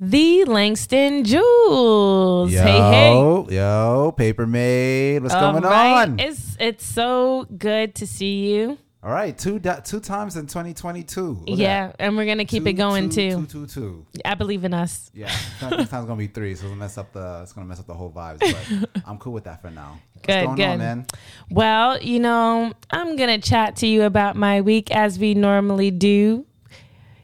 the Langston Jules. Yo, hey, hey. yo, Paper Maid, what's All going right. on? It's it's so good to see you. All right, two two times in 2022. Look yeah, and we're gonna keep Two, it going two, too. Two, two, two. I believe in us. Yeah, this time's gonna be three, so it's gonna mess up the it's gonna mess up the whole vibes. But I'm cool with that for now. What's Good, going good. on, man? Well, you know, I'm gonna chat to you about my week as we normally do.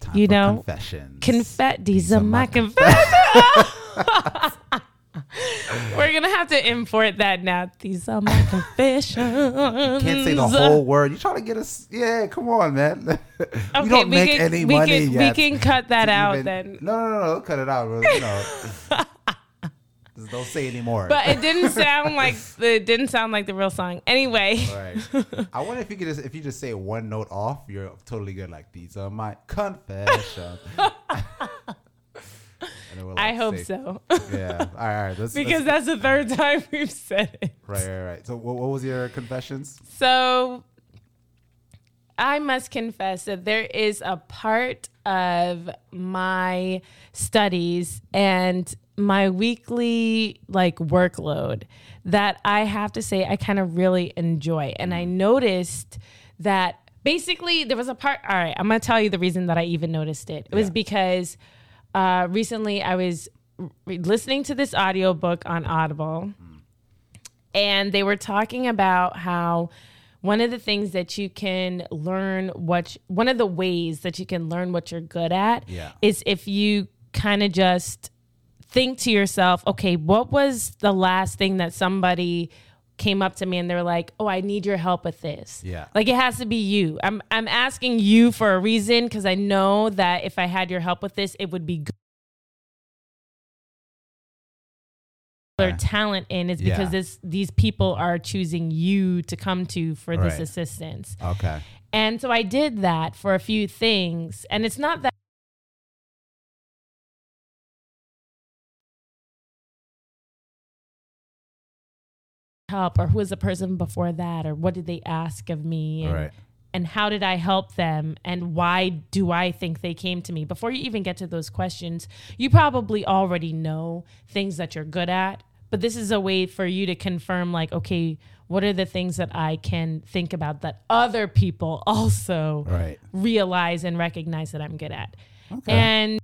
Time You know, confessions. Confet these are my confessions. We're gonna have to import that now. These are my confessions. Can't say the whole word. You trying to get us? Yeah, come on, man. we Okay, don't we make can, any we money can, yet. We can cut that out even- then. No, no, no, no, cut it out. You know, Just don't say anymore. But it didn't sound like it didn't sound like the real song. Anyway, All right. I wonder if you could just if you just say one note off, you're totally good. Like these are my confessions. And I hope say- so Yeah. All right. All right. Let's, because let's, that's the third time we've said it. right, right, right. So what, what was your confessions? So I must confess that there is a part of my studies and my weekly like workload that I have to say I kind of really enjoy. And I noticed that basically there was a part all right, I'm going to tell you the reason that I even noticed it. It was because uh recently I was re- listening to this audiobook on Audible and they were talking about how one of the things that you can learn what one of the ways that you can learn what you're good at Yeah. is if you kind of just think to yourself okay what was the last thing that somebody came up to me and they're like oh i need your help with this Yeah. like it has to be you i'm i'm asking you for a reason because i know that if i had your help with this it would be good their talent in is Yeah. because this these people are choosing you to come to for this Right. assistance. Okay. And so I did that for a few things. And it's not that help or who was the person before that or what did they ask of me and, Right. and how did I help them and why do I think they came to me? Before you even get to those questions, you probably already know things that you're good at, but this is a way for you to confirm like okay, what are the things that I can think about that other people also Right. realize and recognize that I'm good at. Okay. And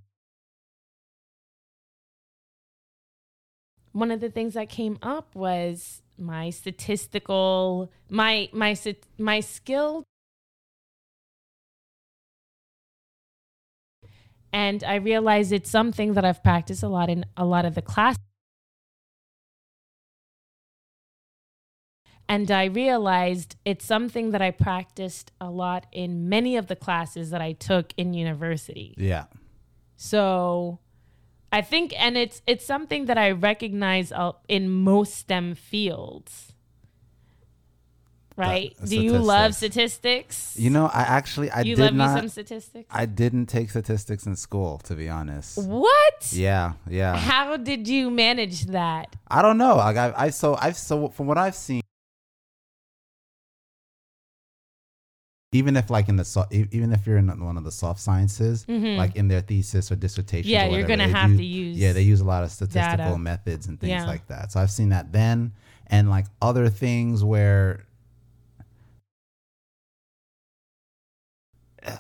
one of the things that came up was my statistical my my my skill and I realized it's something that I've practiced a lot in a lot of the class and I realized it's something that I practiced a lot in many of the classes that I took in university. yeah. So I think, and it's it's something that I recognize uh, in most STEM fields. Right? The- Do you love statistics. You know, I actually I you did love not. some statistics. I didn't take statistics in school, to be honest. what? Yeah. Yeah. How did you manage that? I don't know. I, I so I've so from what I've seen, even if like in the so, even if you're in one of the soft sciences, like in their thesis or dissertation, Mm-hmm. Yeah, you're gonna have to use Yeah, they use a lot of statistical data. methods and things Yeah. like that. So I've seen that then, and like other things where.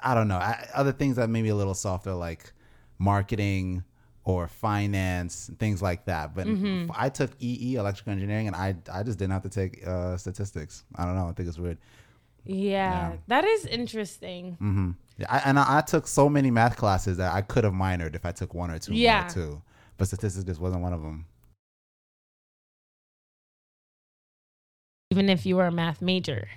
I don't know. I, other things that may be a little softer, like marketing or finance, and things like that. But Mm-hmm. I took EE, electrical engineering, and I I just didn't have to take uh, statistics. I don't know. I think it's weird. Yeah, Yeah. that is interesting. hmm Yeah, I, and I, I took so many math classes that I could have minored if I took one or two Yeah. more too. But statistics just wasn't one of them. Even if you were a math major.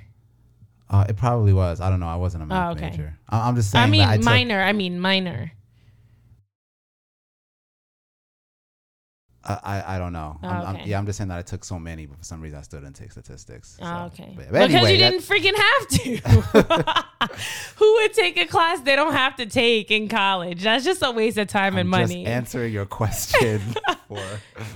Uh, it probably was. I don't know. I wasn't a math Oh, okay. major. I, I'm just saying. I mean, I took- minor. I mean, minor. I, I don't know. Oh, I'm, I'm, yeah, I'm just saying that I took so many, but for some reason I still didn't take statistics. Oh, okay. But, because anyway, you that- didn't freaking have to. Who would take a class they don't have to take in college? That's just a waste of time and I'm money. Just answering your question. for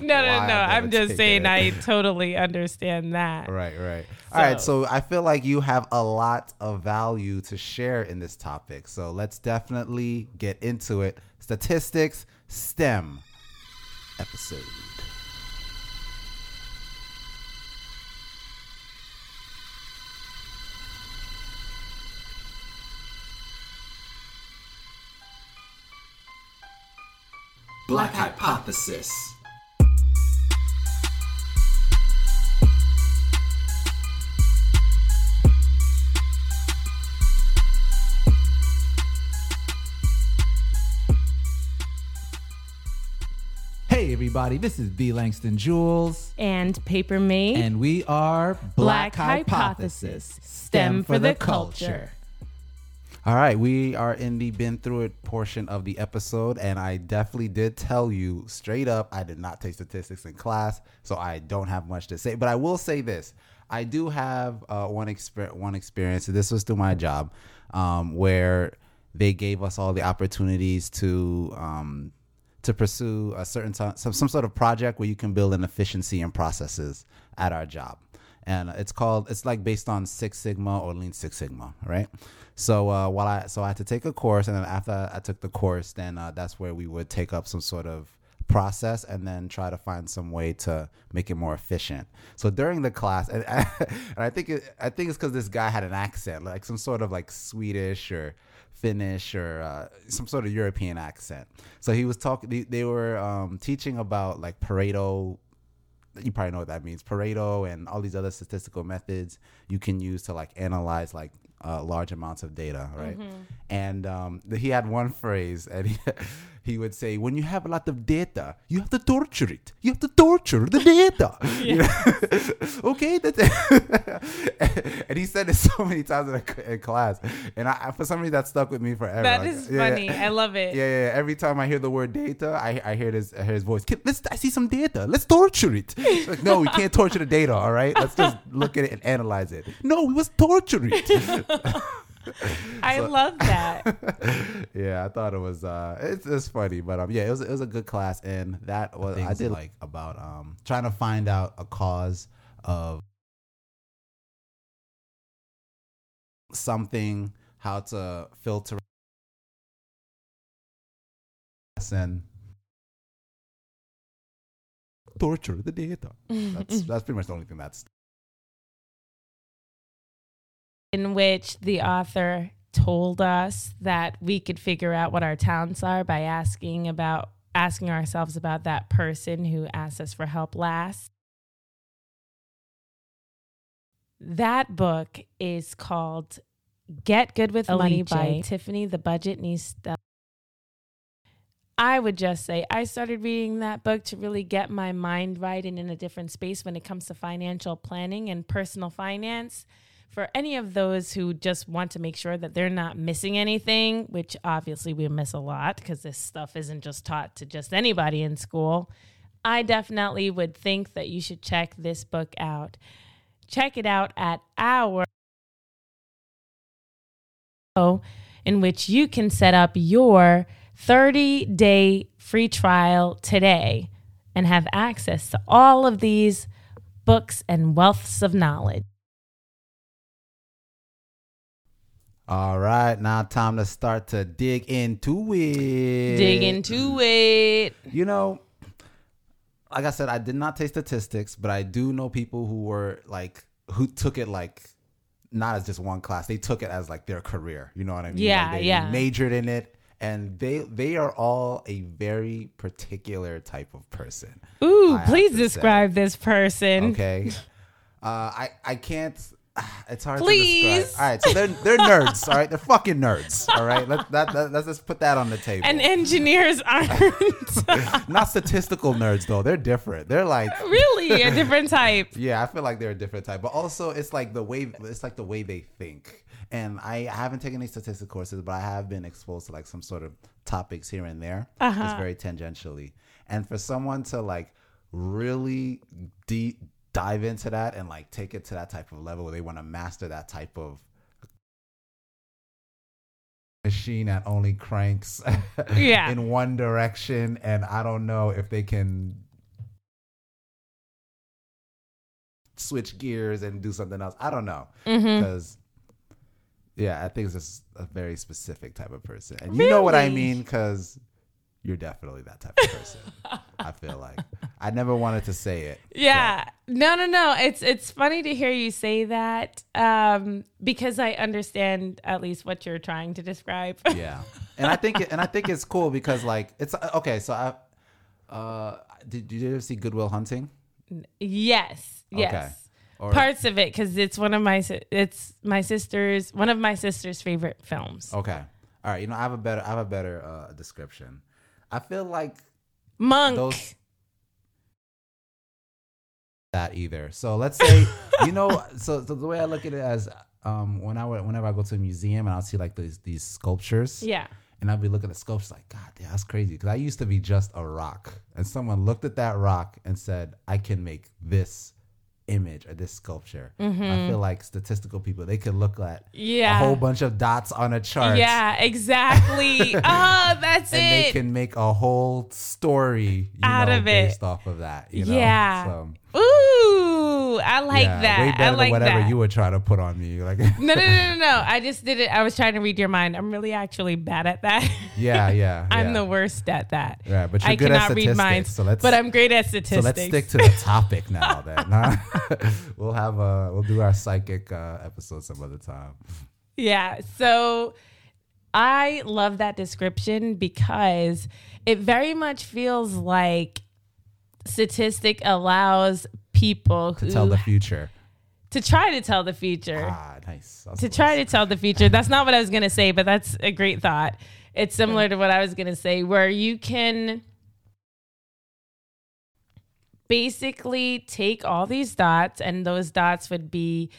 no, no, no. I'm just saying it. I totally understand that. Right, right. All right, So- so I feel like you have a lot of value to share in this topic. So let's definitely get into it. Statistics, STEM episode. Black Hypothesis. Everybody, this is B. Langston Jules, And Paper Me. and we are Black Hypothesis. STEM for the culture. All right, we are in the been through it portion of the episode, and I definitely did tell you straight up I did not take statistics in class, so I don't have much to say. But I will say this: I do have uh, one exper- one experience. This was through my job, um, where they gave us all the opportunities to um, to pursue a certain t- some some sort of project where you can build an efficiency in processes at our job and it's called it's like based on Six Sigma or Lean Six Sigma, right? So uh, while I so I had to take a course, and then after I took the course, then uh, that's where we would take up some sort of process and then try to find some way to make it more efficient. So during the class, and, and I think it, I think it's because this guy had an accent, like some sort of like Swedish or Finnish or uh, some sort of European accent. So he was talking. They, they were um, teaching about like Pareto you probably know what that means pareto and all these other statistical methods you can use to like analyze like uh, large amounts of data right and um, the, he had one phrase and he, he would say when you have a lot of data you have to torture it you have to torture the data okay and he said it so many times in, a, in class and I, for some reason that stuck with me forever that Like, is yeah, funny. I love it. yeah, yeah, yeah. Every time I hear the word data, I, I hear his I hear his voice. Let's I see some data. Let's torture it. Like, no, we can't torture the data. All right, let's just look at it and analyze it. No, we must torture it. I love that. yeah, I thought it was uh, it's, it's funny, but um, yeah, it was it was a good class, and that was I did like about um trying to find out a cause of something, how to filter and torture the data. That's that's pretty much the only thing that's in which the author told us that we could figure out what our talents are by asking about asking ourselves about that person who asked us for help last. That book is called Get Good with Money by Aliche. Tiffany the Budgetnista. I would just say I started reading that book to really get my mind right and in a different space when it comes to financial planning and personal finance for any of those who just want to make sure that they're not missing anything, which obviously we miss a lot because this stuff isn't just taught to just anybody in school, I definitely would think that you should check this book out. Check it out at our in which you can set up your 30 day free trial today and have access to all of these books and wealths of knowledge. All right. Now time to start to dig into it. Dig into it. You know, like I said, I did not take statistics, but I do know people who were like who took it like not as just one class. They took it as like their career. You know what I mean? Yeah, Like, they yeah. Majored in it, and they they are all a very particular type of person. Ooh, I please to say. describe this person. Okay. uh, I I can't. It's hard Please. to describe. All right, so they're they're nerds. All right, they're fucking nerds. All right, let that, that let's just put that on the table. And engineers aren't Not statistical nerds though. They're different. They're like really a different type. Yeah, I feel like they're a different type, but also it's like the way it's like the way they think. And I haven't taken any statistics courses, but I have been exposed to like some sort of topics here and there, Uh-huh. just very tangentially. And for someone to like really deep dive into that and like take it to that type of level where they want to master that type of machine that only cranks Yeah. in one direction and I don't know if they can switch gears and do something else. I don't know Mm-hmm. because yeah, I think it's just a very specific type of person, and you know what I mean because you're definitely that type of person. I feel like I never wanted to say it. Yeah. No, no, no. It's it's funny to hear you say that um, because I understand at least what you're trying to describe. yeah and i think it, and i think it's cool because like it's okay so i uh did, did you ever see goodwill hunting yes. Yes. Okay. Or- Parts of it because it's one of my it's my sister's one of my sister's favorite films. okay all right you know i have a better i have a better uh description i feel like Monk. those that either so let's say you know so, so the way i look at it as um when i whenever i go to a museum and i'll see like these these sculptures yeah. And I'd be looking at the sculptures like, God, damn, that's crazy. Because I used to be just a rock. And someone looked at that rock and said, I can make this image or this sculpture. I feel like statistical people, they could look at Mm-hmm. Yeah. a whole bunch of dots on a chart. Yeah, exactly. oh, that's And it. they can make a whole story Out know, of it. based off of that. You know? Yeah. So, Ooh, I like yeah, that. Way I like than whatever that. you were trying to put on me. Like, no, no, no, no, no. I just did it. I was trying to read your mind. I'm really actually bad at that. yeah, yeah. I'm yeah. the worst at that. Right, but you're I good at cannot read minds, so let's- but I'm great at So statistics. let's stick to the topic now. Then huh? we'll have a we'll do our psychic uh, episode some other time. Yeah. So I love that description because it very much feels like statistic allows people To who, tell the future. to try to tell the future. Ah, nice. That's to try to tell the future. That's not what I was going to say, but that's a great thought. It's similar to what I was going to say, where you can basically take all these dots, and those dots would be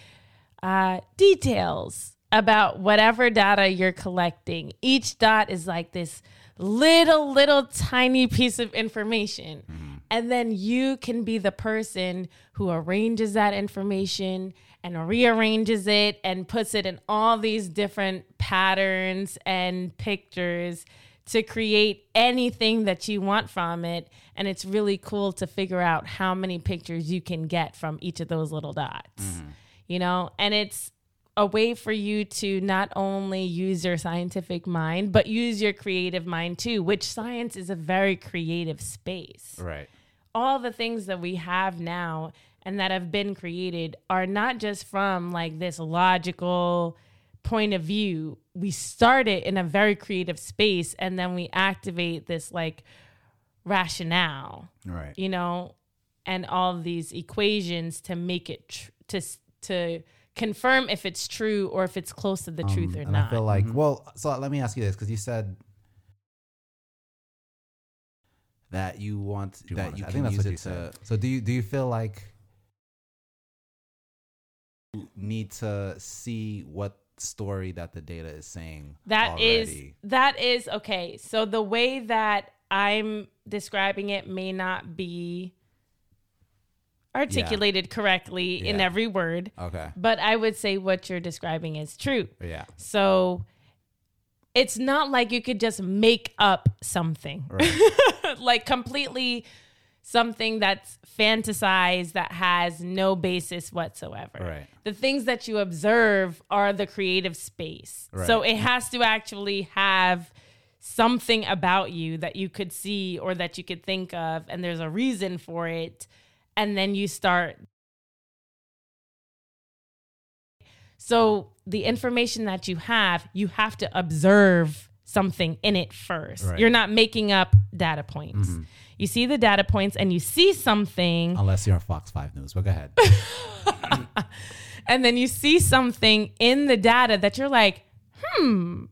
uh, details about whatever data you're collecting. Each dot is like this little, little tiny piece of information. And then you can be the person who arranges that information and rearranges it and puts it in all these different patterns and pictures to create anything that you want from it. And it's really cool to figure out how many pictures you can get from each of those little dots, mm-hmm. you know? And it's a way for you to not only use your scientific mind, but use your creative mind too, which science is a very creative space Right. All the things that we have now and that have been created are not just from like this logical point of view. We start it in a very creative space and then we activate this like rationale, Right. you know, and all these equations to make it tr- to to confirm if it's true or if it's close to the truth or Um, and not. I feel like well, so let me ask you this because you said that you want You that want- you I can think that's use what it you to. said. So do you do you feel like you need to see what story that the data is saying? That is already? that is okay. So the way that I'm describing it may not be articulated correctly in every word, okay. but I would say what you're describing is true. Yeah. So it's not like you could just make up something. Right. like completely something that's fantasized that has no basis whatsoever. Right. The things that you observe are the creative space. So it has to actually have something about you that you could see or that you could think of and there's a reason for it and then you start so the information that you have, you have to observe something in it first. Right. You're not making up data points. You see the data points and you see something Unless you're on Fox Five News, but go ahead. and then you see something in the data that you're like, hmm,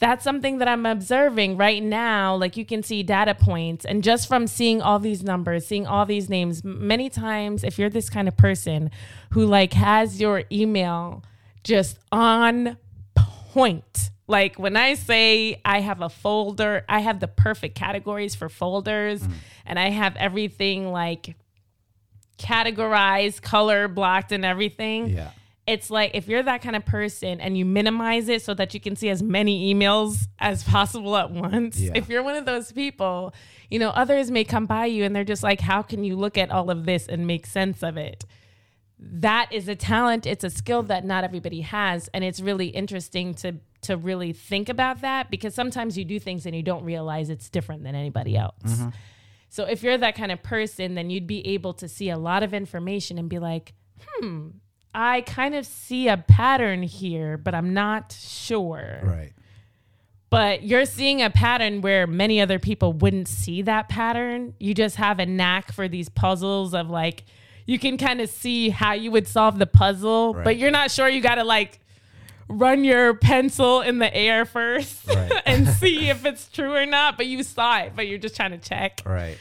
that's something that I'm observing right now. Like you can see data points, and just from seeing all these numbers, seeing all these names, many times, if you're this kind of person who like has your email just on point. Like when I say I have a folder, I have the perfect categories for folders, mm. and I have everything like categorized, color blocked, and everything. yeah. It's like if you're that kind of person and you minimize it so that you can see as many emails as possible at once. Yeah. If you're one of those people, you know, others may come by you and they're just like, how can you look at all of this and make sense of it? That is a talent, it's a skill that not everybody has. And it's really interesting to to really think about that because sometimes you do things and you don't realize it's different than anybody else. So if you're that kind of person, then you'd be able to see a lot of information and be like, hmm, I kind of see a pattern here, but I'm not sure. Right. But you're seeing a pattern where many other people wouldn't see that pattern. You just have a knack for these puzzles of like, you can kind of see how you would solve the puzzle, Right. but you're not sure you got to like run your pencil in the air first Right. and see if it's true or not. But you saw it, but you're just trying to check Right.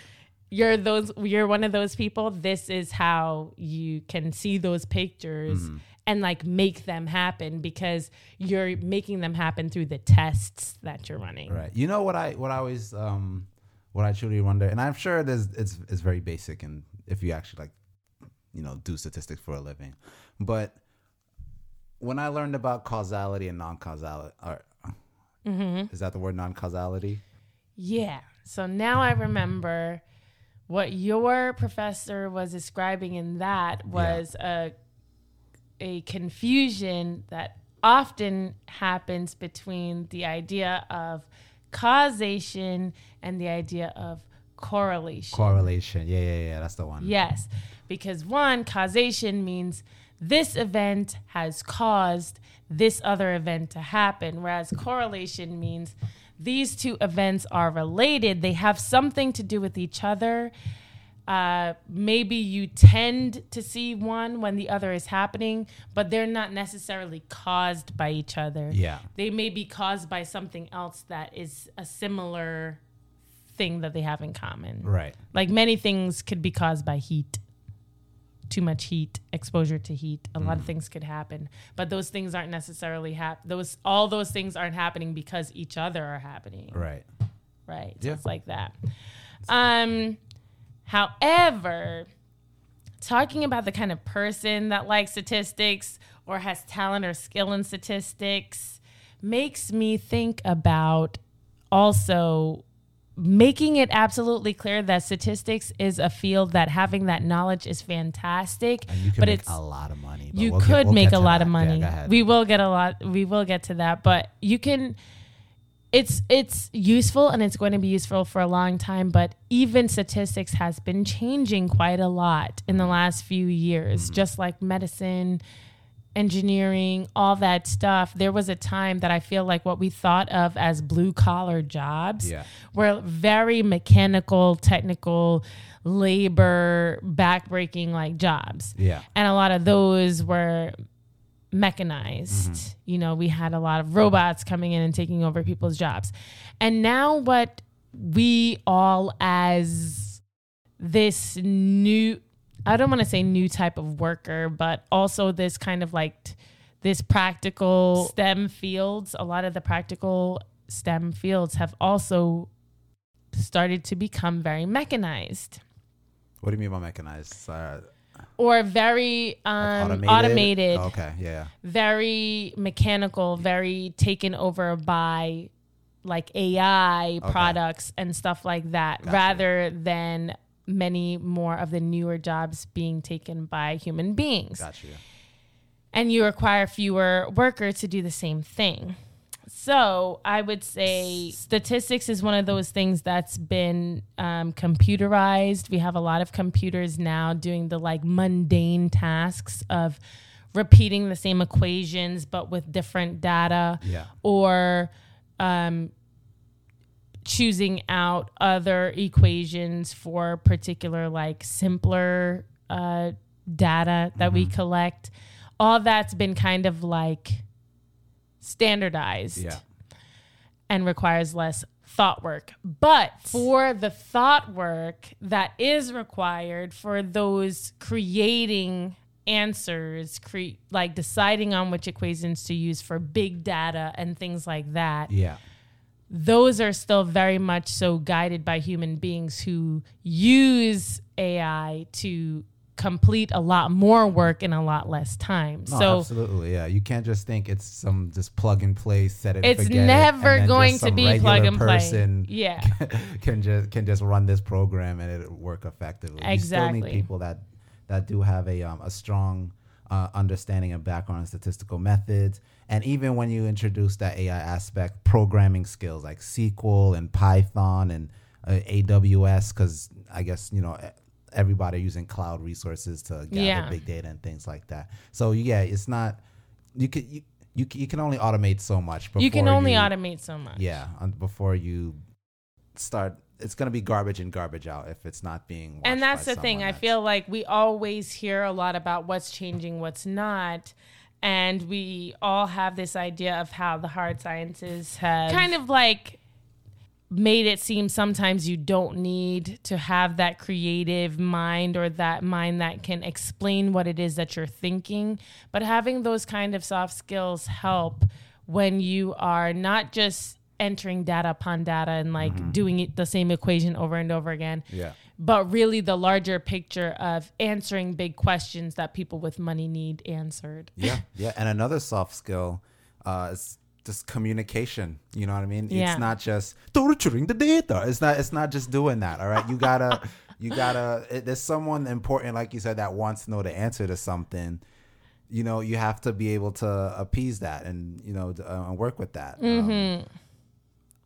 You're those you're one of those people this is how you can see those pictures Mm-hmm. and like make them happen because you're making them happen through the tests that you're running Right. You know what I what I always um what I truly wonder, and I'm sure there's it's it's very basic, and if you actually like, you know, do statistics for a living, but when I learned about causality and non-causality, or, Mm-hmm. is that the word non-causality? yeah so now i remember what your professor was describing in that was a a confusion that often happens between the idea of causation and the idea of correlation Correlation. Yeah, yeah, yeah. That's the one. Yes, because one, causation means this event has caused this other event to happen, whereas correlation means these two events are related, they have something to do with each other. Uh, maybe you tend to see one when the other is happening, but they're not necessarily caused by each other. Yeah. They may be caused by something else that is a similar thing that they have in common. Right. Like many things could be caused by heat. Too much heat, exposure to heat. A Mm. lot of things could happen, but those things aren't necessarily hap- those all those things aren't happening because each other are happening. Right. Right. So Yeah. it's like that. Um however, talking about the kind of person that likes statistics or has talent or skill in statistics makes me think about also making it absolutely clear that statistics is a field that having that knowledge is fantastic And you can but make it's a lot of money. you we'll get- could we'll make a lot that. of money. ahead. we will get a lot. We will get to that, but you can. It's it's useful and it's going to be useful for a long time. But even statistics has been changing quite a lot in the last few years, Mm-hmm. just like medicine. Engineering, all that stuff. There was a time that I feel like what we thought of as blue collar jobs Yeah. were very mechanical, technical, labor, backbreaking like jobs Yeah. and a lot of those were mechanized. Mm-hmm. You know, we had a lot of robots coming in and taking over people's jobs. And now what we all as this new I don't want to say new type of worker, but also this kind of like t- this practical STEM fields, a lot of the practical STEM fields have also started to become very mechanized What do you mean by mechanized? Uh, or very um, automated, Okay. Yeah. very mechanical, very taken over by like AI Okay. products and stuff like that, Gotcha. rather than many more of the newer jobs being taken by human beings. Got you. And you require fewer workers to do the same thing. So I would say statistics is one of those things that's been um, computerized. We have a lot of computers now doing the like mundane tasks of repeating the same equations but with different data Yeah. or um, choosing out other equations for particular like simpler uh, data that we collect all that's been kind of like standardized Yeah. and requires less thought work. But for the thought work that is required for those creating answers, cre- like deciding on which equations to use for big data and things like that, Yeah. Those are still very much so guided by human beings who use AI to complete a lot more work in a lot less time. No, so absolutely, yeah. You can't just think it's some just plug and play, set it. it's forget it, never and going to be plug and play. person Yeah. can just can just run this program and it work effectively. You still Exactly. need people that that do have a um, a strong uh, understanding and background in statistical methods. And even when you introduce that AI aspect, programming skills like SQL and Python and uh, AWS, because I guess, you know, everybody using cloud resources to gather Yeah. big data and things like that. So yeah, it's not, you can, you, you, can- you can only automate so much. you can only you- automate so much. Yeah, before you start, it's going to be garbage in, garbage out if it's not being. watched and that's by the thing someone i feel like we always hear a lot about what's changing what's not and we all have this idea of how the hard sciences have kind of like made it seem sometimes you don't need to have that creative mind or that mind that can explain what it is that you're thinking but having those kind of soft skills help when you are not just entering data upon data and like doing it the same equation over and over again Yeah. but really the larger picture of answering big questions that people with money need answered. Yeah, yeah. And another soft skill uh, is just communication. You know what I mean? Yeah. It's not just torturing the data. It's not. It's not just doing that. All right. You gotta. you gotta. It, there's someone important, like you said, that wants to know the answer to something. You know, you have to be able to appease that and you know uh, work with that. Um,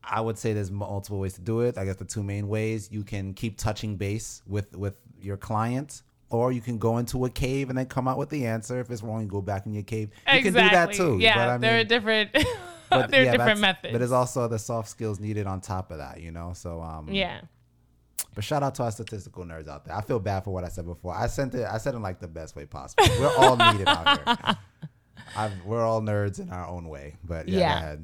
I would say there's multiple ways to do it. I guess the two main ways you can keep touching base with with your client, or you can go into a cave and then come out with the answer. If it's wrong, you go back in your cave. You can do that too. Yeah, but I there are different but there are yeah, different methods. But there's also the soft skills needed on top of that, you know. So um, yeah. But shout out to our statistical nerds out there. I feel bad for what I said before. I sent it. I said it in like the best way possible. We're all needed out here. I've, we're all nerds in our own way. But yeah, Yeah.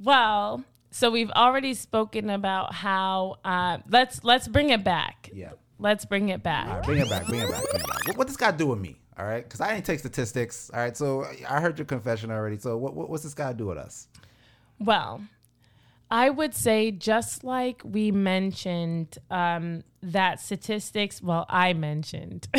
Well, so we've already spoken about how uh, let's let's bring it back. Yeah. Let's bring it back. right, bring it back, bring it back, bring it back. What, what this guy do with me? All right, because I didn't take statistics. All right, so I heard your confession already. So what, what what's this guy do with us? Well, I would say just like we mentioned um, that statistics. Well, I mentioned.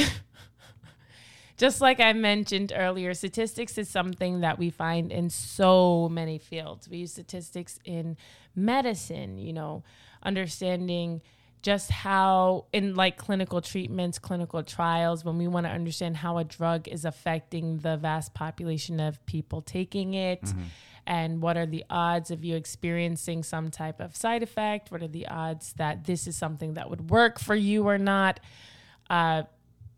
Just like I mentioned earlier, statistics is something that we find in so many fields. We use statistics in medicine, you know, understanding just how in like clinical treatments, clinical trials, when we want to understand how a drug is affecting the vast population of people taking it and what are the odds of you experiencing some type of side effect, what are the odds that this is something that would work for you or not. Uh,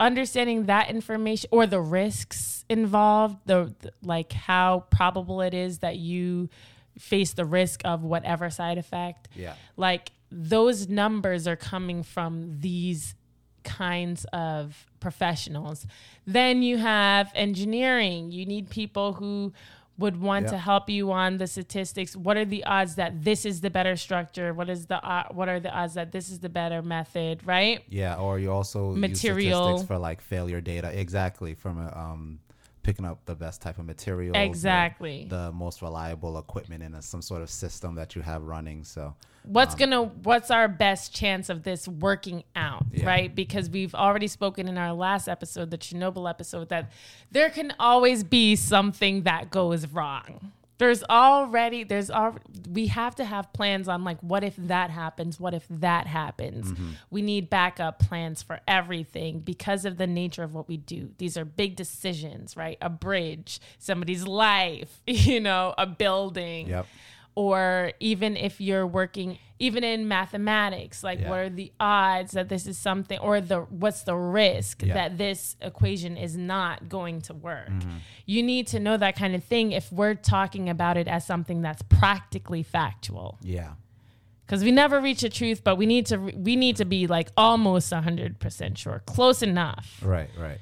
understanding that information or the risks involved the, the like how probable it is that you face the risk of whatever side effect. Yeah. like those numbers are coming from these kinds of professionals. Then you have engineering. You need people who would want Yeah. to help you on the statistics what are the odds that this is the better structure what is the uh, what are the odds that this is the better method right Yeah, or you also Material. use statistics for like failure data. Exactly, from a, um, picking up the best type of material, Exactly. the, most reliable equipment in a, some sort of system that you have running. So what's um, gonna what's our best chance of this working out Yeah. right because we've already spoken in our last episode the chernobyl episode that there can always be something that goes wrong there's already there's all we have to have plans on like what if that happens? What if that happens? Mm-hmm. We need backup plans for everything because of the nature of what we do. These are big decisions right? A bridge somebody's life you know a building. Yep. Or even if you're working even in mathematics like Yeah. what are the odds that this is something or the what's the risk Yeah. that this equation is not going to work Mm-hmm. you need to know that kind of thing if we're talking about it as something that's practically factual yeah, because we never reach a truth but we need to we need to be like almost 100% sure close enough right, right.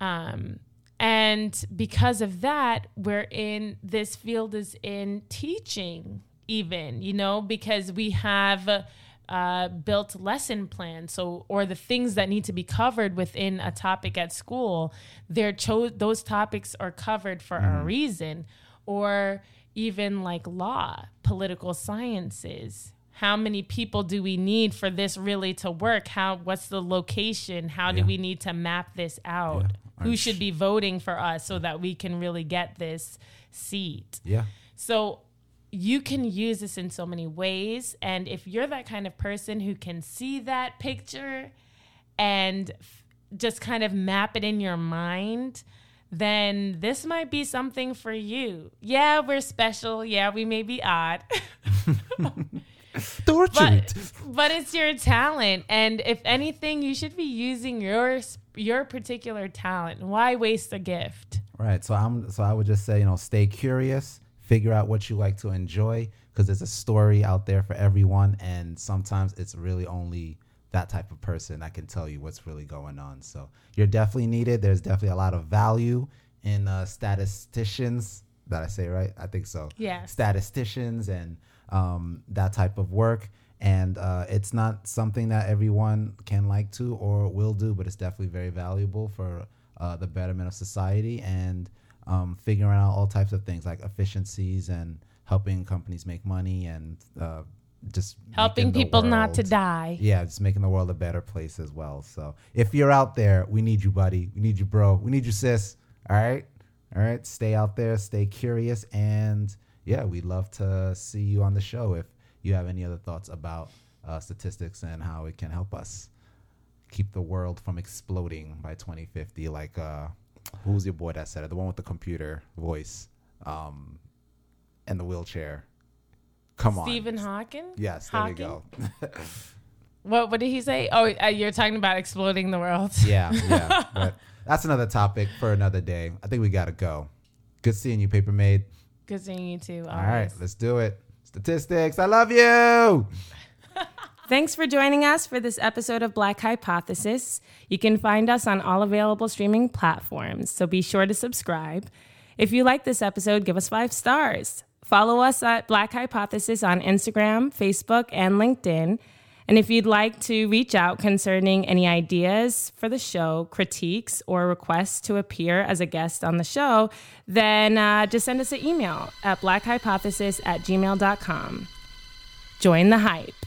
um, and because of that, we're in this field is in teaching, even, you know, because we have uh, built lesson plans. So, or the things that need to be covered within a topic at school, they're cho- those topics are covered for a reason. Or even like law, political sciences how many people do we need for this really to work how what's the location how do we need to map this out Yeah. Who should be voting for us so that we can really get this seat Yeah, so you can use this in so many ways and if you're that kind of person who can see that picture and f- just kind of map it in your mind then this might be something for you. Yeah, we're special. Yeah, we may be odd. But, but it's your talent and if anything you should be using your your particular talent why waste a gift Right. So I'm so I would just say, you know, stay curious, figure out what you like to enjoy because there's a story out there for everyone and sometimes it's really only that type of person that can tell you what's really going on. So you're definitely needed. There's definitely a lot of value in uh, statisticians. That I say right? I think so. Yeah. Statisticians and um, that type of work. And uh, it's not something that everyone can like to or will do, but it's definitely very valuable for uh, the betterment of society and um, figuring out all types of things like efficiencies and helping companies make money and uh, just helping people not to die Yeah, just making the world a better place as well. So if you're out there, we need you, buddy. We need you, bro. We need you, sis. All right. All right. Stay out there, stay curious. And yeah, we'd love to see you on the show if you have any other thoughts about uh, statistics and how it can help us keep the world from exploding by 2050. Like, uh, who was your boy that said it? The one with the computer voice um, and the wheelchair. Come on. stephen hawking Yes, there we Hawking? go. what, what did he say oh uh, you're talking about exploding the world Yeah, yeah. but that's another topic for another day. I think we got to go. Good seeing you, Paper Maid. good seeing you too All right, let's do it. Statistics. I love you. Thanks for joining us for this episode of Black Hypothesis. You can find us on all available streaming platforms, so be sure to subscribe. If you like this episode, give us five stars. Follow us at Black Hypothesis on Instagram, Facebook, and LinkedIn. And if you'd like to reach out concerning any ideas for the show, critiques, or requests to appear as a guest on the show, then uh, just send us an email at blackhypothesis at gmail.com. Join the hype.